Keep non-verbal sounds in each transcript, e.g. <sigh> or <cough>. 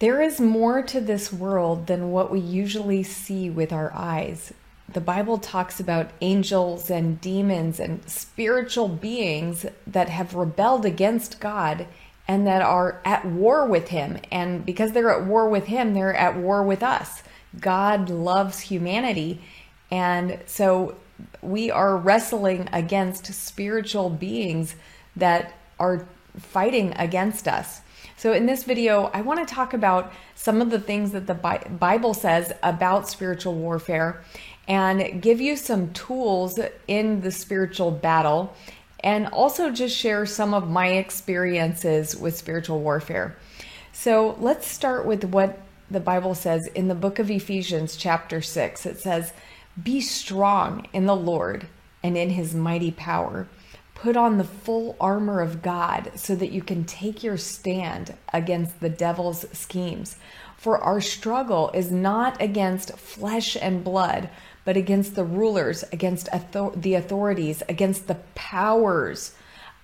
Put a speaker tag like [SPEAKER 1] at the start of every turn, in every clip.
[SPEAKER 1] There is more to this world than what we usually see with our eyes. The Bible talks about angels and demons and spiritual beings that have rebelled against God and that are at war with Him. And because they're at war with Him, they're at war with us. God loves humanity. And so we are wrestling against spiritual beings that are fighting against us. So, in this video, I want to talk about some of the things that the Bible says about spiritual warfare and give you some tools in the spiritual battle and also just share some of my experiences with spiritual warfare. So, let's start with what the Bible says in the book of Ephesians, chapter 6. It says, Be strong in the Lord and in his mighty power. Put on the full armor of God so that you can take your stand against the devil's schemes. For our struggle is not against flesh and blood, but against the rulers, against author- the authorities, against the powers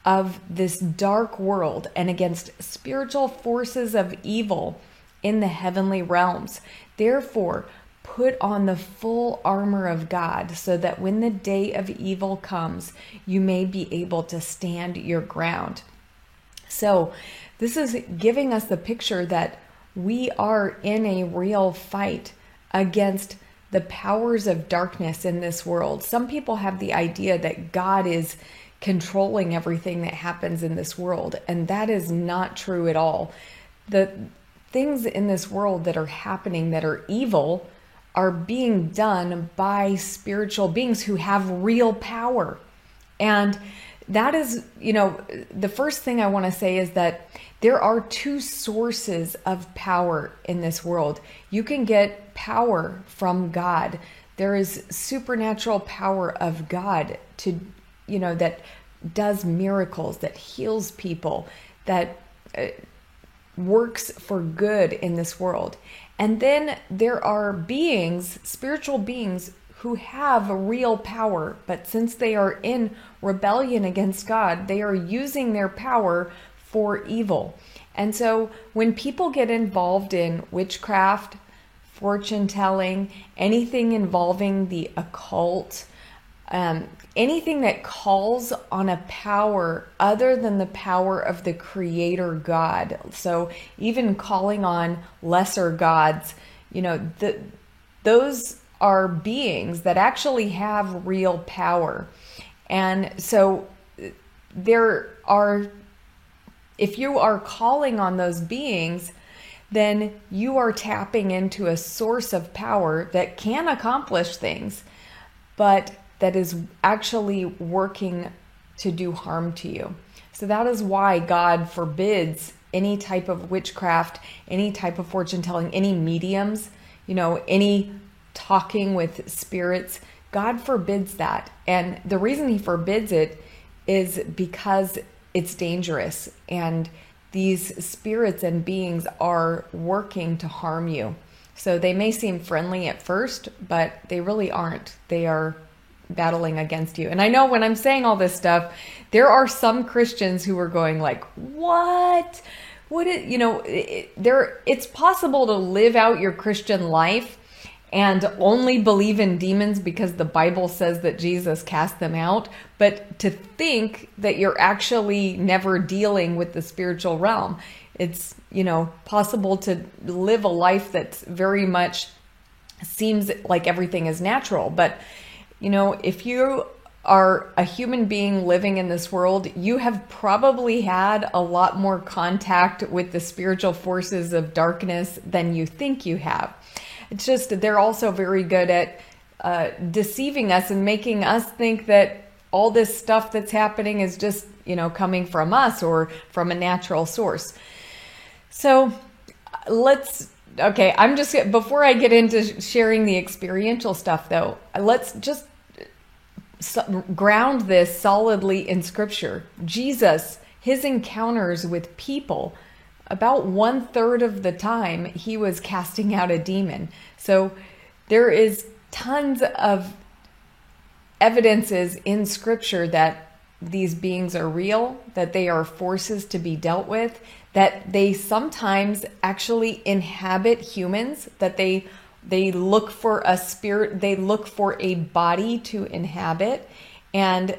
[SPEAKER 1] of this dark world, and against spiritual forces of evil in the heavenly realms. Therefore, put on the full armor of God so that when the day of evil comes, you may be able to stand your ground. So, this is giving us the picture that we are in a real fight against the powers of darkness in this world. Some people have the idea that God is controlling everything that happens in this world, and that is not true at all. The things in this world that are happening that are evil are being done by spiritual beings who have real power. And that is, you know, the first thing I want to say is that there are two sources of power in this world. You can get power from God. There is supernatural power of God to, you know, that does miracles, that heals people, that uh, works for good in this world. And then there are beings, spiritual beings, who have real power, but since they are in rebellion against God, they are using their power for evil. And so when people get involved in witchcraft, fortune telling, anything involving the occult, um, anything that calls on a power other than the power of the creator God. So even calling on lesser gods, you know, the, those are beings that actually have real power. And so there are, if you are calling on those beings, then you are tapping into a source of power that can accomplish things, but that is actually working to do harm to you. So that is why God forbids any type of witchcraft, any type of fortune telling, any mediums, you know, any talking with spirits. God forbids that. And the reason he forbids it is because it's dangerous and these spirits and beings are working to harm you. So they may seem friendly at first, but they really aren't. They are battling against you. And I know when I'm saying all this stuff, there are some Christians who are going like, "What? What it, you know, it, there it's possible to live out your Christian life and only believe in demons because the Bible says that Jesus cast them out, but to think that you're actually never dealing with the spiritual realm. It's, you know, possible to live a life that's very much seems like everything is natural, but you know, if you are a human being living in this world, you have probably had a lot more contact with the spiritual forces of darkness than you think you have. It's just they're also very good at uh, deceiving us and making us think that all this stuff that's happening is just, you know, coming from us or from a natural source. So let's okay, I'm just before I get into sharing the experiential stuff though, let's just ground this solidly in scripture. Jesus, his encounters with people, about one third of the time he was casting out a demon. So there is tons of evidences in scripture that these beings are real, that they are forces to be dealt with, that they sometimes actually inhabit humans, that they they look for a spirit, they look for a body to inhabit. And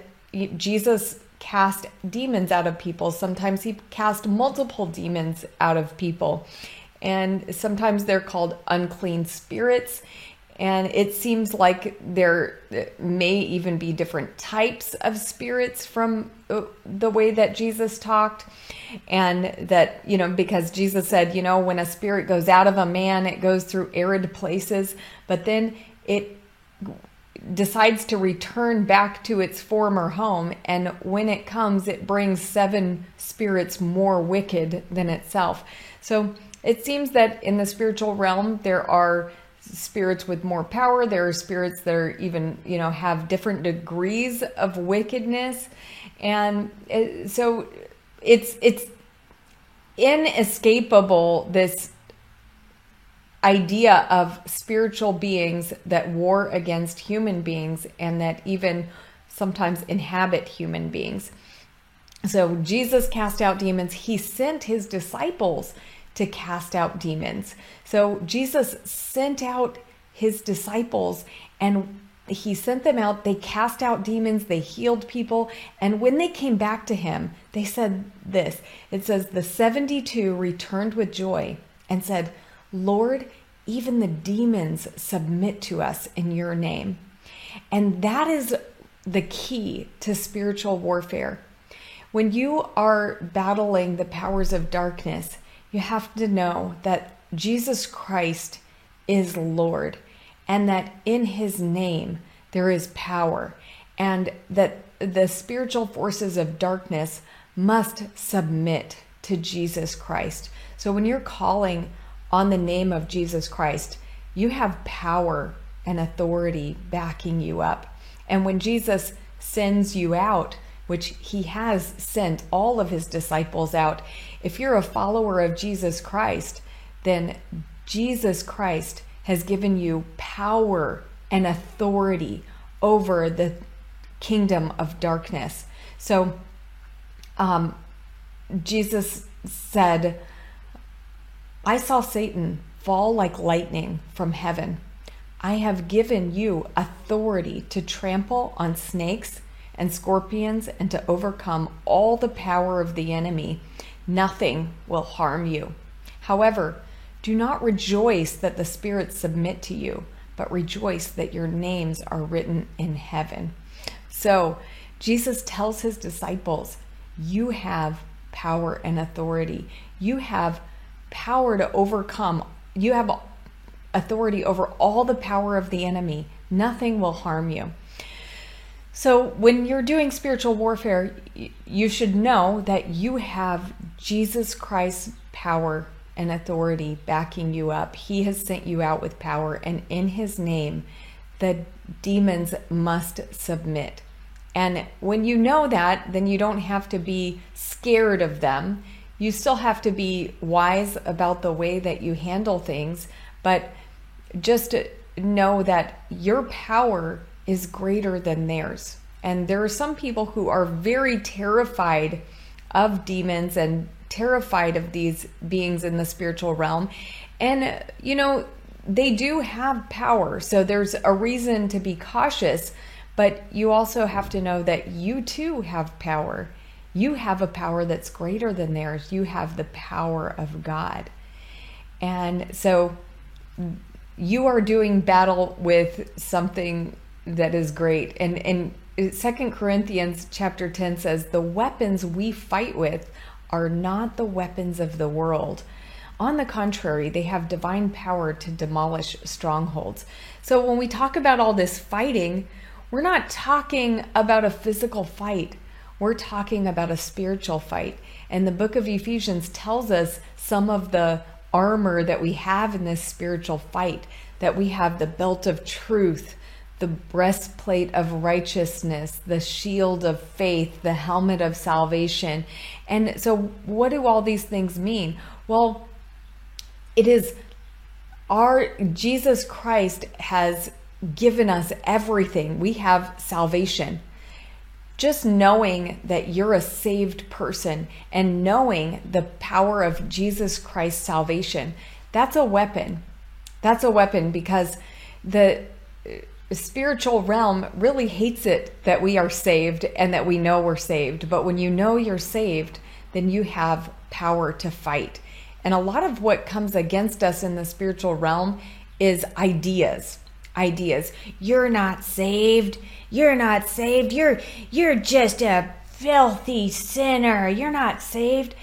[SPEAKER 1] Jesus cast demons out of people. Sometimes he cast multiple demons out of people. And sometimes they're called unclean spirits. And it seems like there may even be different types of spirits from uh, the way that Jesus talked. And that, you know, because Jesus said, you know, when a spirit goes out of a man, it goes through arid places, but then it decides to return back to its former home. And when it comes, it brings seven spirits more wicked than itself. So it seems that in the spiritual realm, there are spirits with more power. There are spirits that are even, you know, have different degrees of wickedness. And it, so it's, it's inescapable, this idea of spiritual beings that war against human beings and that even sometimes inhabit human beings. So Jesus cast out demons. He sent his disciples to cast out demons. So Jesus sent out his disciples and he sent them out. They cast out demons, they healed people. And when they came back to him, they said this it says, The 72 returned with joy and said, Lord, even the demons submit to us in your name. And that is the key to spiritual warfare. When you are battling the powers of darkness, you have to know that Jesus Christ is Lord and that in his name there is power and that the spiritual forces of darkness must submit to Jesus Christ. So when you're calling on the name of Jesus Christ, you have power and authority backing you up. And when Jesus sends you out, which he has sent all of his disciples out, if you're a follower of Jesus Christ, then Jesus Christ has given you power and authority over the kingdom of darkness. So, um, Jesus said, I saw Satan fall like lightning from heaven. I have given you authority to trample on snakes and scorpions and to overcome all the power of the enemy. Nothing will harm you. However, do not rejoice that the spirits submit to you, but rejoice that your names are written in heaven. So, Jesus tells his disciples, You have power and authority. You have power to overcome. You have authority over all the power of the enemy. Nothing will harm you. So, when you're doing spiritual warfare, you should know that you have Jesus Christ's power and authority backing you up. He has sent you out with power, and in His name, the demons must submit. And when you know that, then you don't have to be scared of them you still have to be wise about the way that you handle things, but just know that your power is greater than theirs. And there are some people who are very terrified of demons and terrified of these beings in the spiritual realm. And, you know, they do have power. So there's a reason to be cautious, but you also have to know that you too have power. You have a power that's greater than theirs. You have the power of God. And so you are doing battle with something that is great. And and Second Corinthians chapter 10 says, The weapons we fight with are not the weapons of the world. On the contrary, they have divine power to demolish strongholds. So when we talk about all this fighting, we're not talking about a physical fight. We're talking about a spiritual fight. And the book of Ephesians tells us some of the armor that we have in this spiritual fight that we have the belt of truth, the breastplate of righteousness, the shield of faith, the helmet of salvation. And so, what do all these things mean? Well, it is our Jesus Christ has given us everything. We have salvation just knowing that you're a saved person and knowing the power of Jesus Christ's salvation, that's a weapon. That's a weapon because the spiritual realm really hates it that we are saved and that we know we're saved. But when you know you're saved, then you have power to fight. And a lot of what comes against us in the spiritual realm is ideas. Ideas. You're not saved. You're not saved. You're you're just a filthy sinner. You're not saved.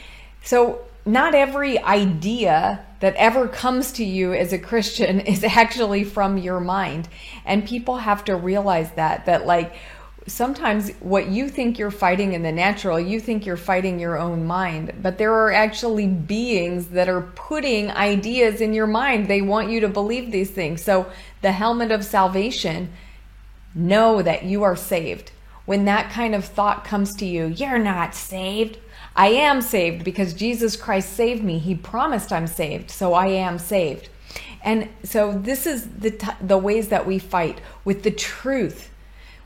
[SPEAKER 1] So not every idea that ever comes to you as a Christian <laughs> is actually from your mind. And people have to realize that, that like sometimes what you think you're fighting in the natural, you think you're fighting your own mind, but there are actually beings that are putting ideas in your mind. They want you to believe these things. So the helmet of salvation, know that you are saved. When that kind of thought comes to you, you're not saved. I am saved because Jesus Christ saved me. He promised I'm saved, so I am saved. And so this is the t- the ways that we fight with the truth,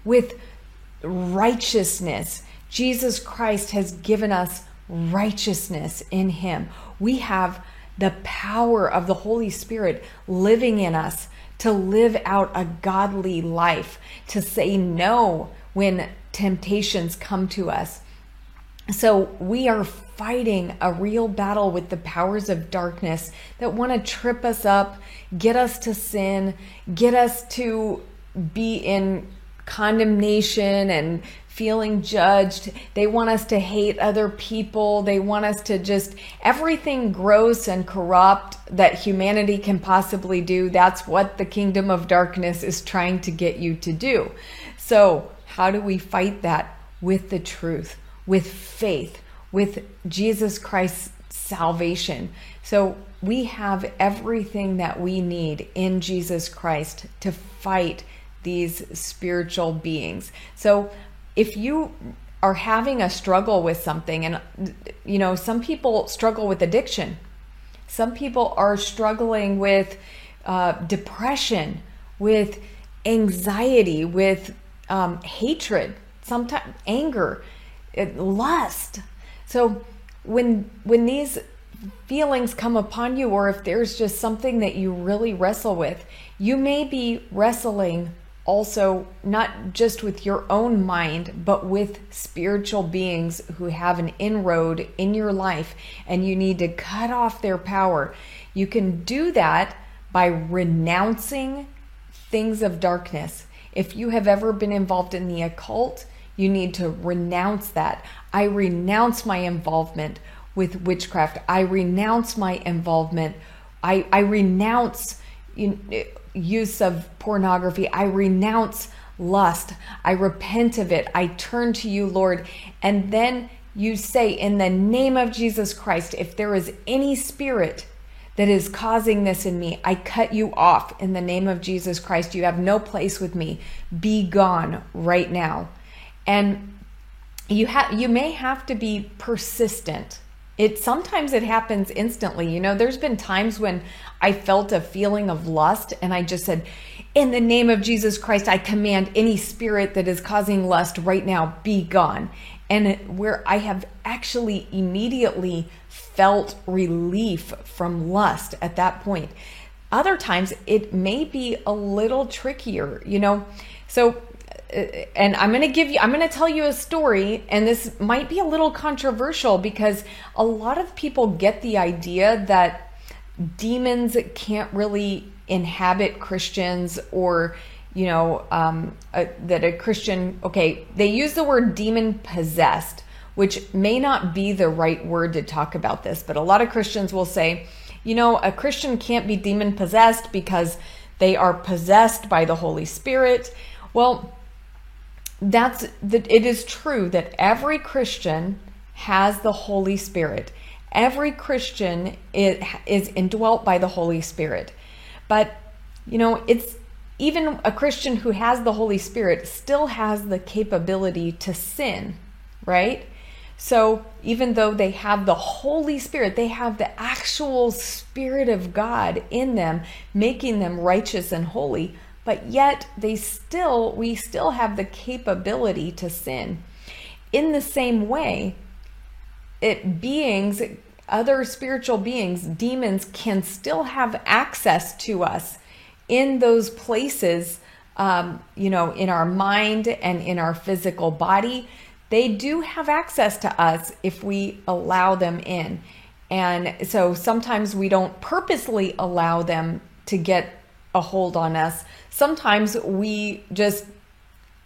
[SPEAKER 1] with righteousness. Jesus Christ has given us righteousness in him. We have the power of the Holy Spirit living in us to live out a godly life, to say no when temptations come to us so we are fighting a real battle with the powers of darkness that want to trip us up, get us to sin, get us to be in condemnation and feeling judged. They want us to hate other people. They want us to just everything gross and corrupt that humanity can possibly do. That's what the kingdom of darkness is trying to get you to do. So, how do we fight that? With the truth with faith, with Jesus Christ's salvation. So we have everything that we need in Jesus Christ to fight these spiritual beings. So if you are having a struggle with something, and you know, some people struggle with addiction, some people are struggling with uh, depression, with anxiety, with um, hatred, sometimes anger lust. So when when these feelings come upon you or if there's just something that you really wrestle with, you may be wrestling also not just with your own mind, but with spiritual beings who have an inroad in your life and you need to cut off their power. You can do that by renouncing things of darkness. If you have ever been involved in the occult, you need to renounce that. I renounce my involvement with witchcraft. I renounce my involvement. I, I renounce use of pornography. I renounce lust. I repent of it. I turn to you, Lord. And then you say, in the name of Jesus Christ, if there is any spirit that is causing this in me, I cut you off in the name of Jesus Christ. You have no place with me. Be gone right now and you have you may have to be persistent. It sometimes it happens instantly. You know there's been times when i felt a feeling of lust and i just said in the name of jesus christ i command any spirit that is causing lust right now be gone. And where i have actually immediately felt relief from lust at that point. Other times it may be a little trickier you know? So and I'm going to give you, I'm going to tell you a story, and this might be a little controversial because a lot of people get the idea that demons can't really inhabit Christians or, you know, um, a, that a Christian, okay, they use the word demon possessed, which may not be the right word to talk about this, but a lot of Christians will say, you know, a Christian can't be demon possessed because they are possessed by the Holy Spirit. Well, that's that it is true that every Christian has the Holy Spirit. Every Christian is, is indwelt by the Holy Spirit. But, you know, it's even a Christian who has the Holy Spirit still has the capability to sin, right? So even though they have the Holy Spirit, they have the actual Spirit of God in them, making them righteous and holy but yet they still we still have the capability to sin in the same way, it beings, other spiritual beings, demons can still have access to us in those places, um, you know, in our mind and in our physical body. They do have access to us if we allow them in. And so sometimes we don't purposely allow them to get a hold on us. Sometimes we just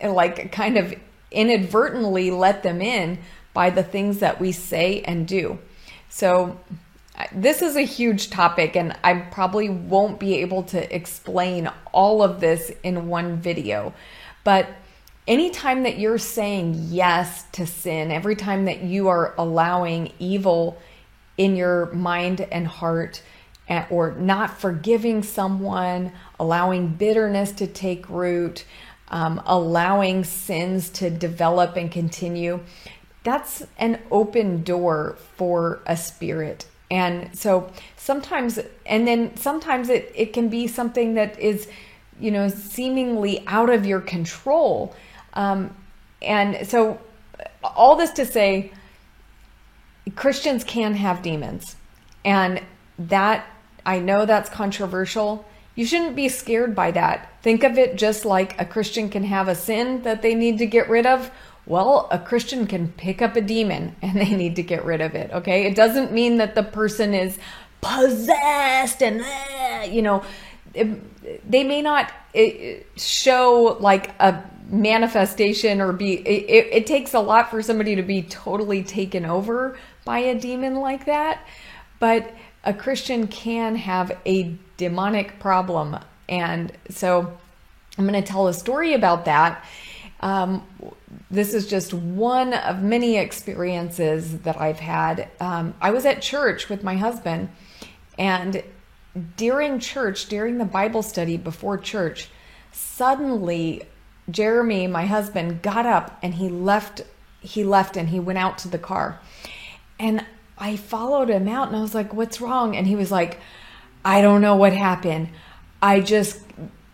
[SPEAKER 1] like kind of inadvertently let them in by the things that we say and do. So, this is a huge topic, and I probably won't be able to explain all of this in one video. But anytime that you're saying yes to sin, every time that you are allowing evil in your mind and heart, or not forgiving someone, allowing bitterness to take root, um, allowing sins to develop and continue, that's an open door for a spirit. And so sometimes, and then sometimes it, it can be something that is, you know, seemingly out of your control. Um, and so, all this to say, Christians can have demons. And that, I know that's controversial. You shouldn't be scared by that. Think of it just like a Christian can have a sin that they need to get rid of. Well, a Christian can pick up a demon <laughs> and they need to get rid of it. Okay. It doesn't mean that the person is possessed and, uh, you know, it, they may not show like a manifestation or be, it, it takes a lot for somebody to be totally taken over by a demon like that. But a Christian can have a demonic problem. And so I'm going to tell a story about that. Um, this is just one of many experiences that I've had. Um, I was at church with my husband, and during church, during the Bible study before church, suddenly Jeremy, my husband, got up and he left. He left and he went out to the car. And I followed him out and I was like, What's wrong? And he was like, I don't know what happened. I just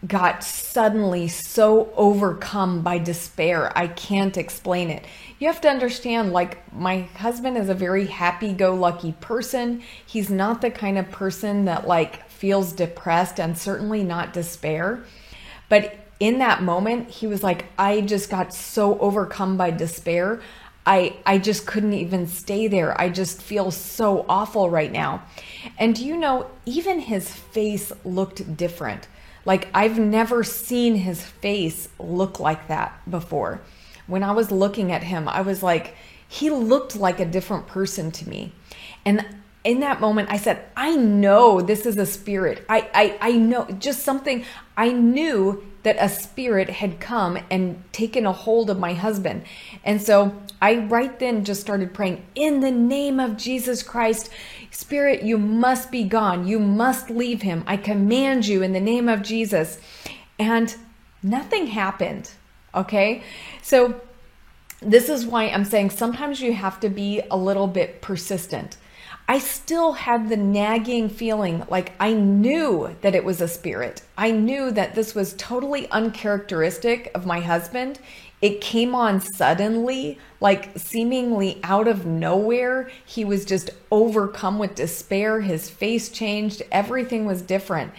[SPEAKER 1] got suddenly so overcome by despair. I can't explain it. You have to understand, like, my husband is a very happy go lucky person. He's not the kind of person that, like, feels depressed and certainly not despair. But in that moment, he was like, I just got so overcome by despair. I I just couldn't even stay there. I just feel so awful right now. And do you know, even his face looked different. Like I've never seen his face look like that before. When I was looking at him, I was like he looked like a different person to me. And in that moment I said, I know this is a spirit. I I I know just something I knew that a spirit had come and taken a hold of my husband. And so I right then just started praying, in the name of Jesus Christ, Spirit, you must be gone. You must leave him. I command you in the name of Jesus. And nothing happened. Okay. So this is why I'm saying sometimes you have to be a little bit persistent. I still had the nagging feeling like I knew that it was a spirit. I knew that this was totally uncharacteristic of my husband. It came on suddenly, like seemingly out of nowhere. He was just overcome with despair. His face changed. Everything was different.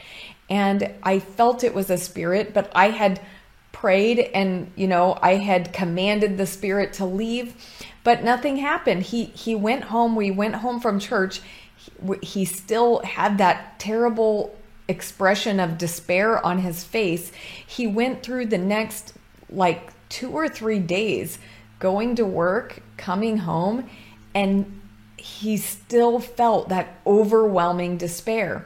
[SPEAKER 1] And I felt it was a spirit, but I had prayed and, you know, I had commanded the spirit to leave but nothing happened. He he went home. We went home from church. He, he still had that terrible expression of despair on his face. He went through the next like 2 or 3 days going to work, coming home, and he still felt that overwhelming despair.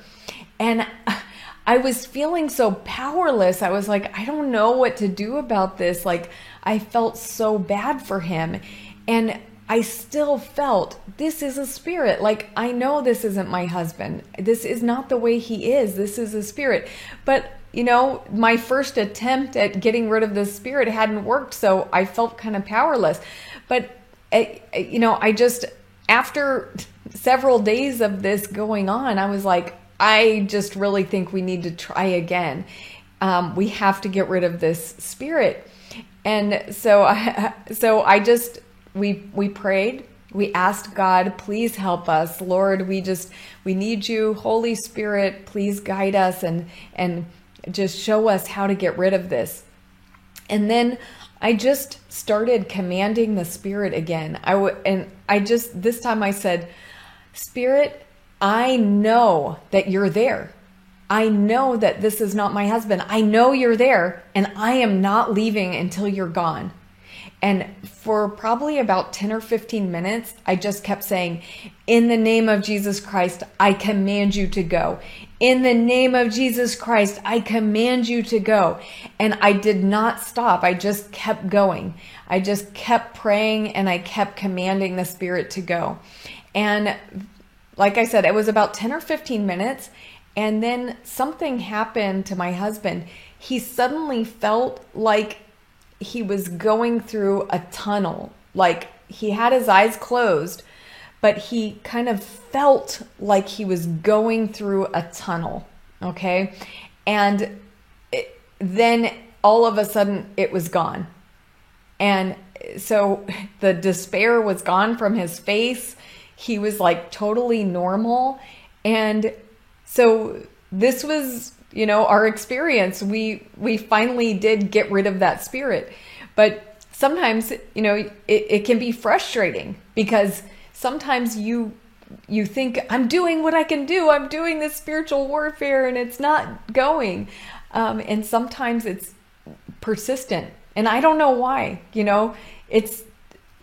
[SPEAKER 1] And <laughs> I was feeling so powerless. I was like, I don't know what to do about this. Like, I felt so bad for him. And I still felt this is a spirit. Like, I know this isn't my husband. This is not the way he is. This is a spirit. But, you know, my first attempt at getting rid of this spirit hadn't worked. So I felt kind of powerless. But, eh, eh, you know, I just, after several days of this going on, I was like, I just really think we need to try again. Um, we have to get rid of this spirit. And so I, <laughs> so I just we we prayed we asked God, please help us. Lord, we just we need you. Holy Spirit, please guide us and and just show us how to get rid of this. And then I just started commanding the spirit again. I w- and I just this time I said, "Spirit, I know that you're there. I know that this is not my husband. I know you're there and I am not leaving until you're gone." And for probably about 10 or 15 minutes, I just kept saying, In the name of Jesus Christ, I command you to go. In the name of Jesus Christ, I command you to go. And I did not stop. I just kept going. I just kept praying and I kept commanding the Spirit to go. And like I said, it was about 10 or 15 minutes. And then something happened to my husband. He suddenly felt like he was going through a tunnel. Like he had his eyes closed, but he kind of felt like he was going through a tunnel. Okay. And it, then all of a sudden it was gone. And so <laughs> the despair was gone from his face. He was like totally normal. And so this was you know our experience. We we finally did get rid of that spirit. But sometimes you know it, it can be frustrating because sometimes you you think i'm doing what i can do. I'm doing this spiritual warfare and it's not going. Um, and sometimes it's persistent. And i don't know why you know? It's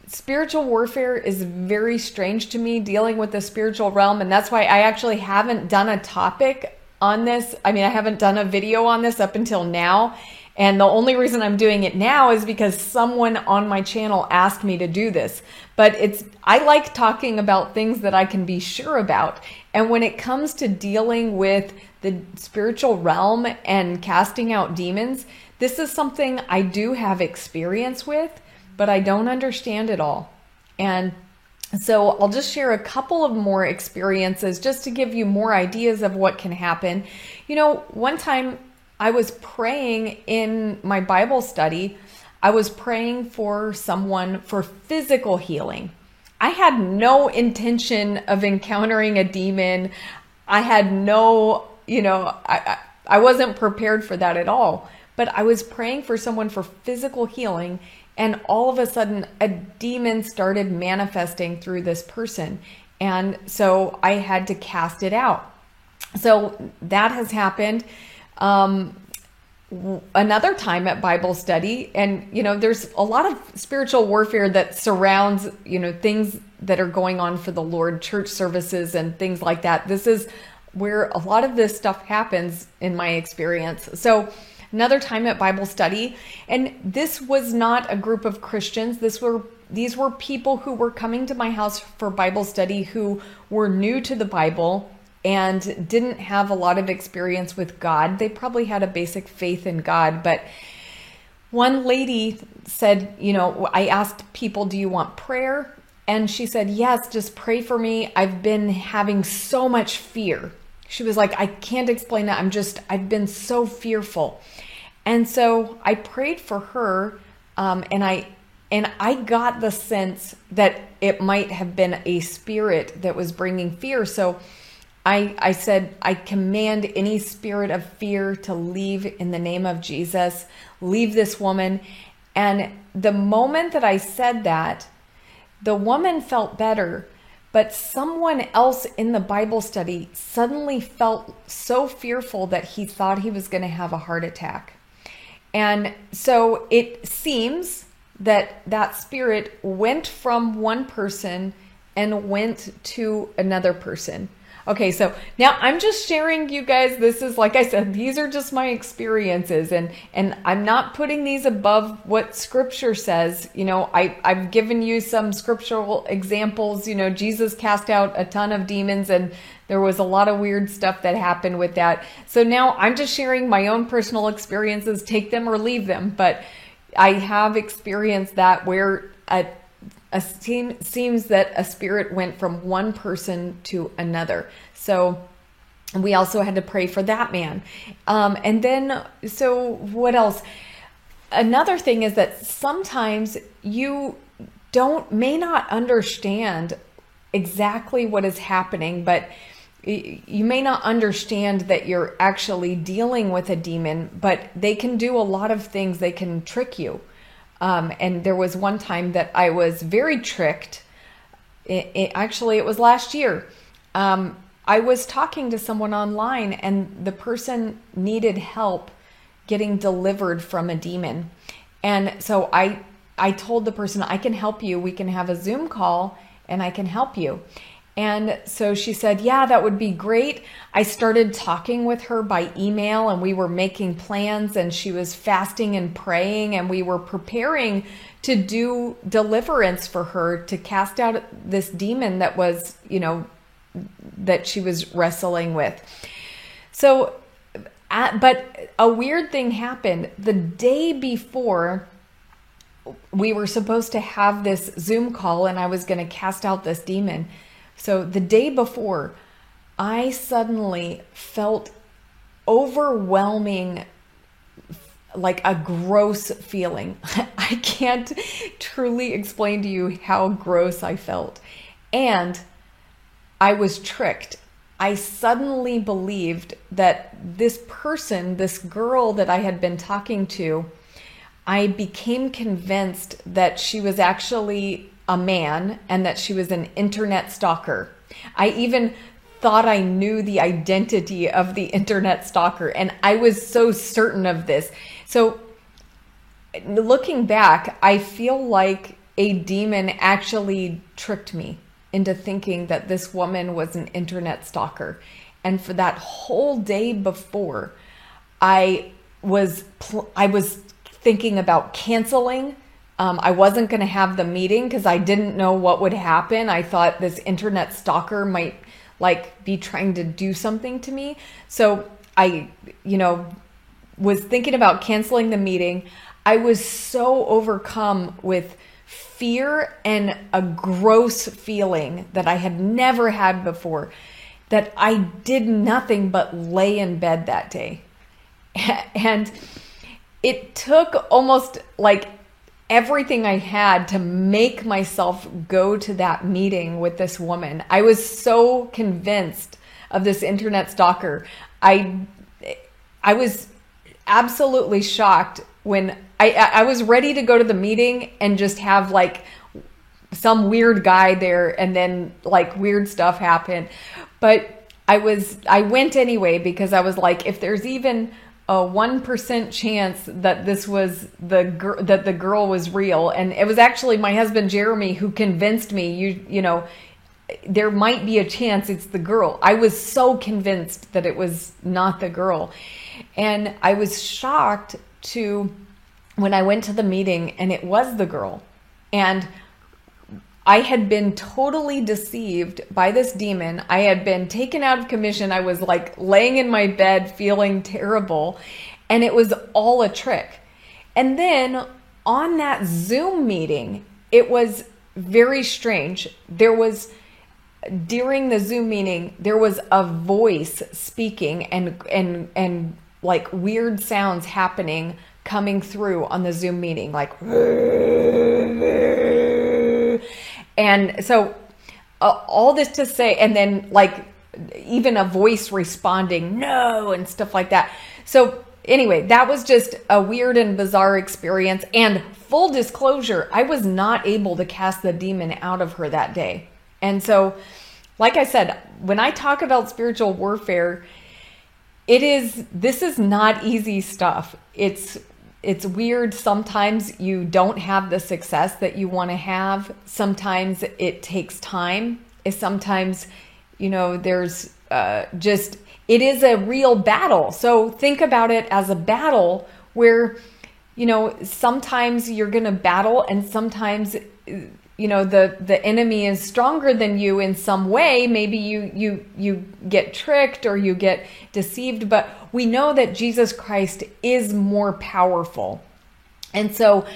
[SPEAKER 1] spiritual warfare is very strange to me dealing with the spiritual realm and that's why i actually haven't done a topic on this. I mean, I haven't done a video on this up until now. And the only reason I'm doing it now is because someone on my channel asked me to do this. But it's, I like talking about things that I can be sure about. And when it comes to dealing with the spiritual realm and casting out demons, this is something I do have experience with, but I don't understand it all. And so I'll just share a couple of more experiences just to give you more ideas of what can happen. You know, one time I was praying in my Bible study, I was praying for someone for physical healing. I had no intention of encountering a demon. I had no, you know, I, I, wasn't prepared for that at all. But I was praying for someone for physical healing and all of a sudden, a demon started manifesting through this person. And so I had to cast it out. So that has happened. Um, another time at Bible study, and you know, there's a lot of spiritual warfare that surrounds, you know, things that are going on for the Lord, church services, and things like that. This is where a lot of this stuff happens in my experience. So, another time at Bible study. And this was not a group of Christians. This were these were people who were coming to my house for Bible study who were new to the Bible and didn't have a lot of experience with God. They probably had a basic faith in God, but one lady said, you know, I asked people, "Do you want prayer?" And she said, Yes, just pray for me. I've been having so much fear. She was like, I can't explain it. I'm just, I've been so fearful. And so I prayed for her, um, and I and I got the sense that it might have been a spirit that was bringing fear. So I I said, I command any spirit of fear to leave in the name of Jesus. Leave this woman. And the moment that I said that, the woman felt better but someone else in the Bible study suddenly felt so fearful that he thought he was going to have a heart attack. And so it seems that that spirit went from one person and went to another person. Okay, so now I'm just sharing you guys this is like I said these are just my experiences and and I'm not putting these above what scripture says. You know, I I've given you some scriptural examples, you know, Jesus cast out a ton of demons and there was a lot of weird stuff that happened with that. So now I'm just sharing my own personal experiences, take them or leave them, but I have experienced that where a a seem, seems that a spirit went from one person to another. So we also had to pray for that man. Um, and then, so what else? Another thing is that sometimes you don't may not understand exactly what is happening, but you may not understand that you're actually dealing with a demon, but they can do a lot of things. They can trick you. Um, and there was one time that I was very tricked. It, it, actually, it was last year. Um, I was talking to someone online, and the person needed help getting delivered from a demon. And so I I told the person, I can help you. We can have a Zoom call and I can help you. And so she said, Yeah, that would be great. I started talking with her by email and we were making plans and she was fasting and praying and we were preparing to do deliverance for her to cast out this demon that was, you know, that she was wrestling with. So, uh, but a weird thing happened the day before we were supposed to have this Zoom call and I was going to cast out this demon. So the day before, I suddenly felt overwhelming like a gross feeling. <laughs> I can't truly explain to you how gross I felt. And I was tricked. I suddenly believed that this person, this girl that I had been talking to, I became convinced that she was actually a man and that she was an internet stalker. I even thought I knew the identity of the internet stalker, and I was so certain of this. So, looking back, I feel like a demon actually tricked me into thinking that this woman was an internet stalker. And for that whole day before, I was pl- I was thinking about canceling. Um, I wasn't going to have the meeting because I didn't know what would happen. I thought this internet stalker might like be trying to do something to me. So I, you know, was thinking about canceling the meeting. I was so overcome with fear and a gross feeling that I had never had before that I did nothing but lay in bed that day. <laughs> And it took almost like everything I had to make myself go to that meeting with this woman. I was so convinced of this internet stalker. I I was absolutely shocked when I I was ready to go to the meeting and just have like some weird guy there and then like weird stuff happen. But I was I went anyway because I was like if there's even a 1% chance that this was the girl that the girl was real and it was actually my husband Jeremy who convinced me you you know there might be a chance it's the girl. I was so convinced that it was not the girl. And I was shocked to when I went to the meeting and it was the girl. And I had been totally deceived by this demon. I had been taken out of commission. I was like laying in my bed feeling terrible, and it was all a trick. And then on that Zoom meeting, it was very strange. There was during the Zoom meeting, there was a voice speaking and and and like weird sounds happening coming through on the Zoom meeting like and so, uh, all this to say, and then like even a voice responding no and stuff like that. So, anyway, that was just a weird and bizarre experience. And full disclosure, I was not able to cast the demon out of her that day. And so, like I said, when I talk about spiritual warfare, it is this is not easy stuff. It's it's weird. Sometimes you don't have the success that you want to have. Sometimes it takes time. Sometimes, you know, there's uh, just, it is a real battle. So think about it as a battle where, you know, sometimes you're to battle and sometimes you know the the enemy is stronger than you in some way. Maybe you you you get tricked or you get deceived but we know that Jesus Christ is more powerful. And so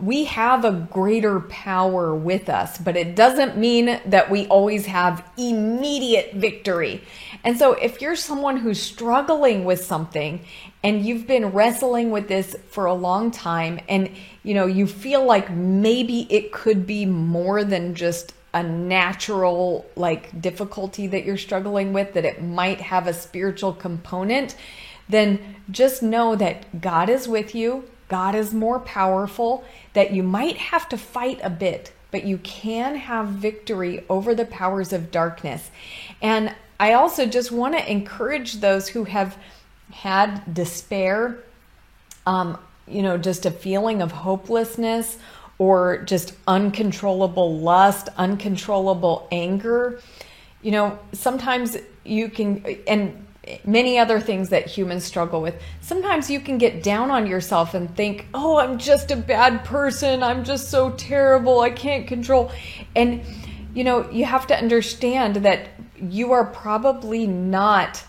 [SPEAKER 1] we have a greater power with us, but it doesn't mean that we always have immediate victory. And so, if you're someone who's struggling with something and you've been wrestling with this for a long time, and you know, you feel like maybe it could be more than just a natural like difficulty that you're struggling with, that it might have a spiritual component, then just know that God is with you God is more powerful, that you might have to fight a bit, but you can have victory over the powers of darkness. And I also just want to encourage those who have had despair, um, you know, just a feeling of hopelessness or just uncontrollable lust, uncontrollable anger. You know, sometimes you can, and many other things that humans struggle with. Sometimes you can get down on yourself and think, oh, I'm just a bad person. I'm just so terrible. I can't control. And, you know, you have to understand that you are probably not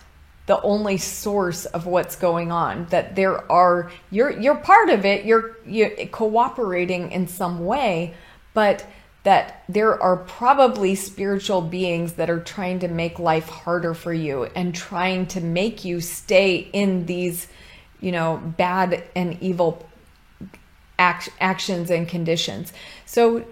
[SPEAKER 1] the only source of what's going on that there are you're you're part of it you're you're cooperating in some way but that there are probably spiritual beings that are trying to make life harder for you and trying to make you stay in these, you know, bad and evil act- actions and conditions. So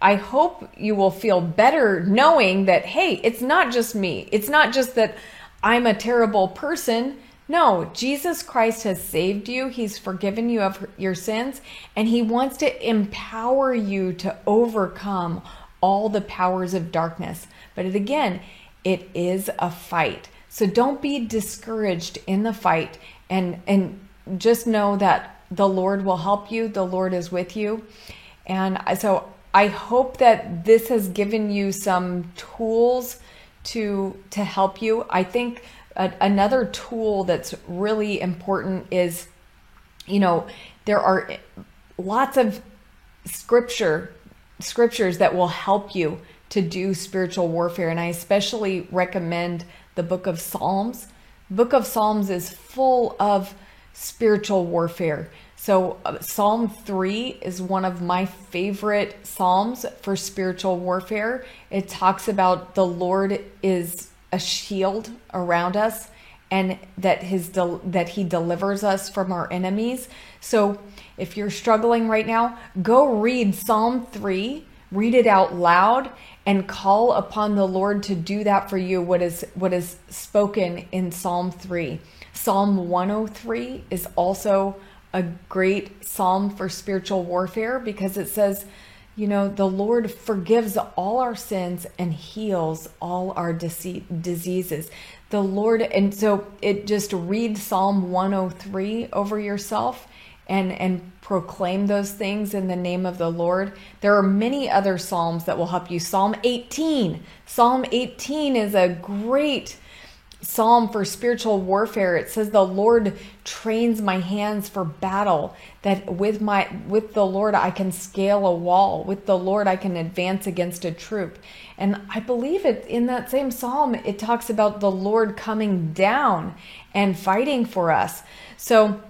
[SPEAKER 1] I hope you will feel better knowing that, hey, it's not just me. It's not just that I'm a terrible person. No, Jesus Christ has saved you. He's forgiven you of your sins, and He wants to empower you to overcome all the powers of darkness. But it, again, it is a fight. So don't be discouraged in the fight and and just know that the Lord will help you. The Lord is with you. And so I hope that this has given you some tools to to help you. I think a, another tool that's really important is, you know, there are lots of scripture scriptures that will help you to do spiritual warfare and I especially recommend the book of Psalms. book of Psalms is full of spiritual warfare. So uh, Psalm 3 is one of my favorite psalms for spiritual warfare. It talks about the Lord is a shield around us and that his del- that he delivers us from our enemies. So if you're struggling right now, go read Psalm 3, read it out loud and call upon the Lord to do that for you what is what is spoken in Psalm 3. Psalm 103 is also a great psalm for spiritual warfare because it says you know, the Lord forgives all our sins and heals all our diseases. The Lord, and so it just read Psalm 103 over yourself and and proclaim those things in the name of the Lord. There are many other psalms that will help you. Psalm 18. Psalm 18 is a great psalm for spiritual warfare it says the lord trains my hands for battle that with my with the lord i can scale a wall with the lord i can advance against a troop. And i believe it in that same psalm it talks about the lord coming down and fighting for us. So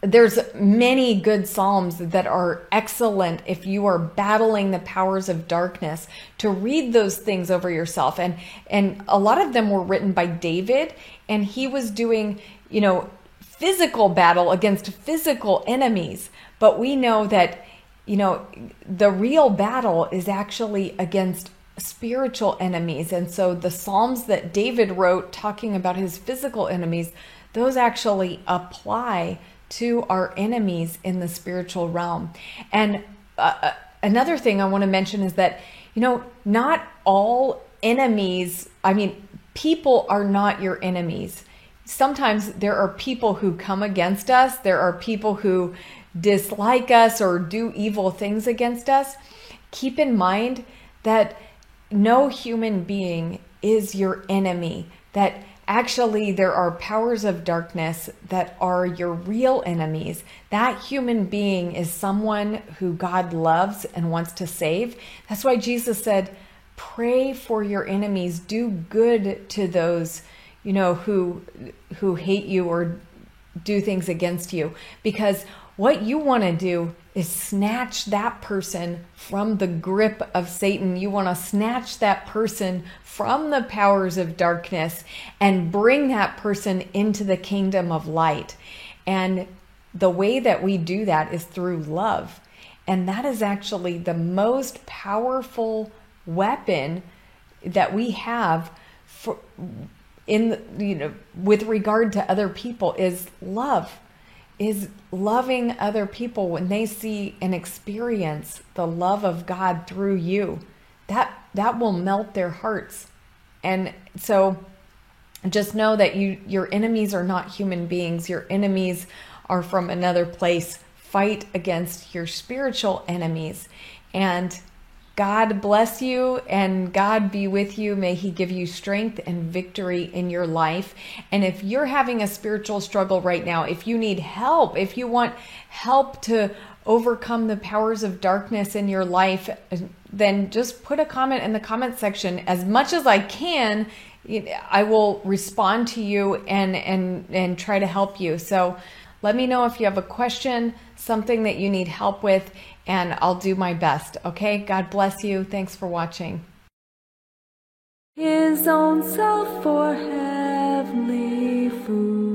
[SPEAKER 1] there's many good psalms that are excellent if you are battling the powers of darkness to read those things over yourself. And and a lot of them were written by David and he was doing you know physical battle against physical enemies. But we know that you know the real battle is actually against spiritual enemies. And so the psalms that David wrote talking about his physical enemies those actually apply to our enemies in the spiritual realm. And uh, uh, another thing I want to mention is that, you know, not all enemies, I mean, people are not your enemies. Sometimes there are people who come against us, there are people who dislike us or do evil things against us. Keep in mind that no human being is your enemy, that Actually, there are powers of darkness that are your real enemies. That human being is someone who God loves and wants to save. That's why Jesus said, Pray for your enemies, do good to those you know who who hate you or do things against you because what you want to do is snatch that person from the grip of Satan. You want to snatch that person from the powers of darkness and bring that person into the kingdom of light. And the way that we do that is through love. And that is actually the most powerful weapon that we have for in you know with regard to other people is love is loving other people when they see and experience the love of God through you. That that will melt their hearts. And so just know that you your enemies are not human beings. Your enemies are from another place. Fight against your spiritual enemies. And God bless you and God be with you. May He give you strength and victory in your life. And if you're having a spiritual struggle right now, if you need help, if you want help to overcome the powers of darkness in your life, then just put a comment in the comment section. As much as I can, I will respond to you and and and try to help you. So let me know if you have a question, something that you need help with, and I'll do my best. Okay? God bless you. Thanks for watching. His own self for heavenly food.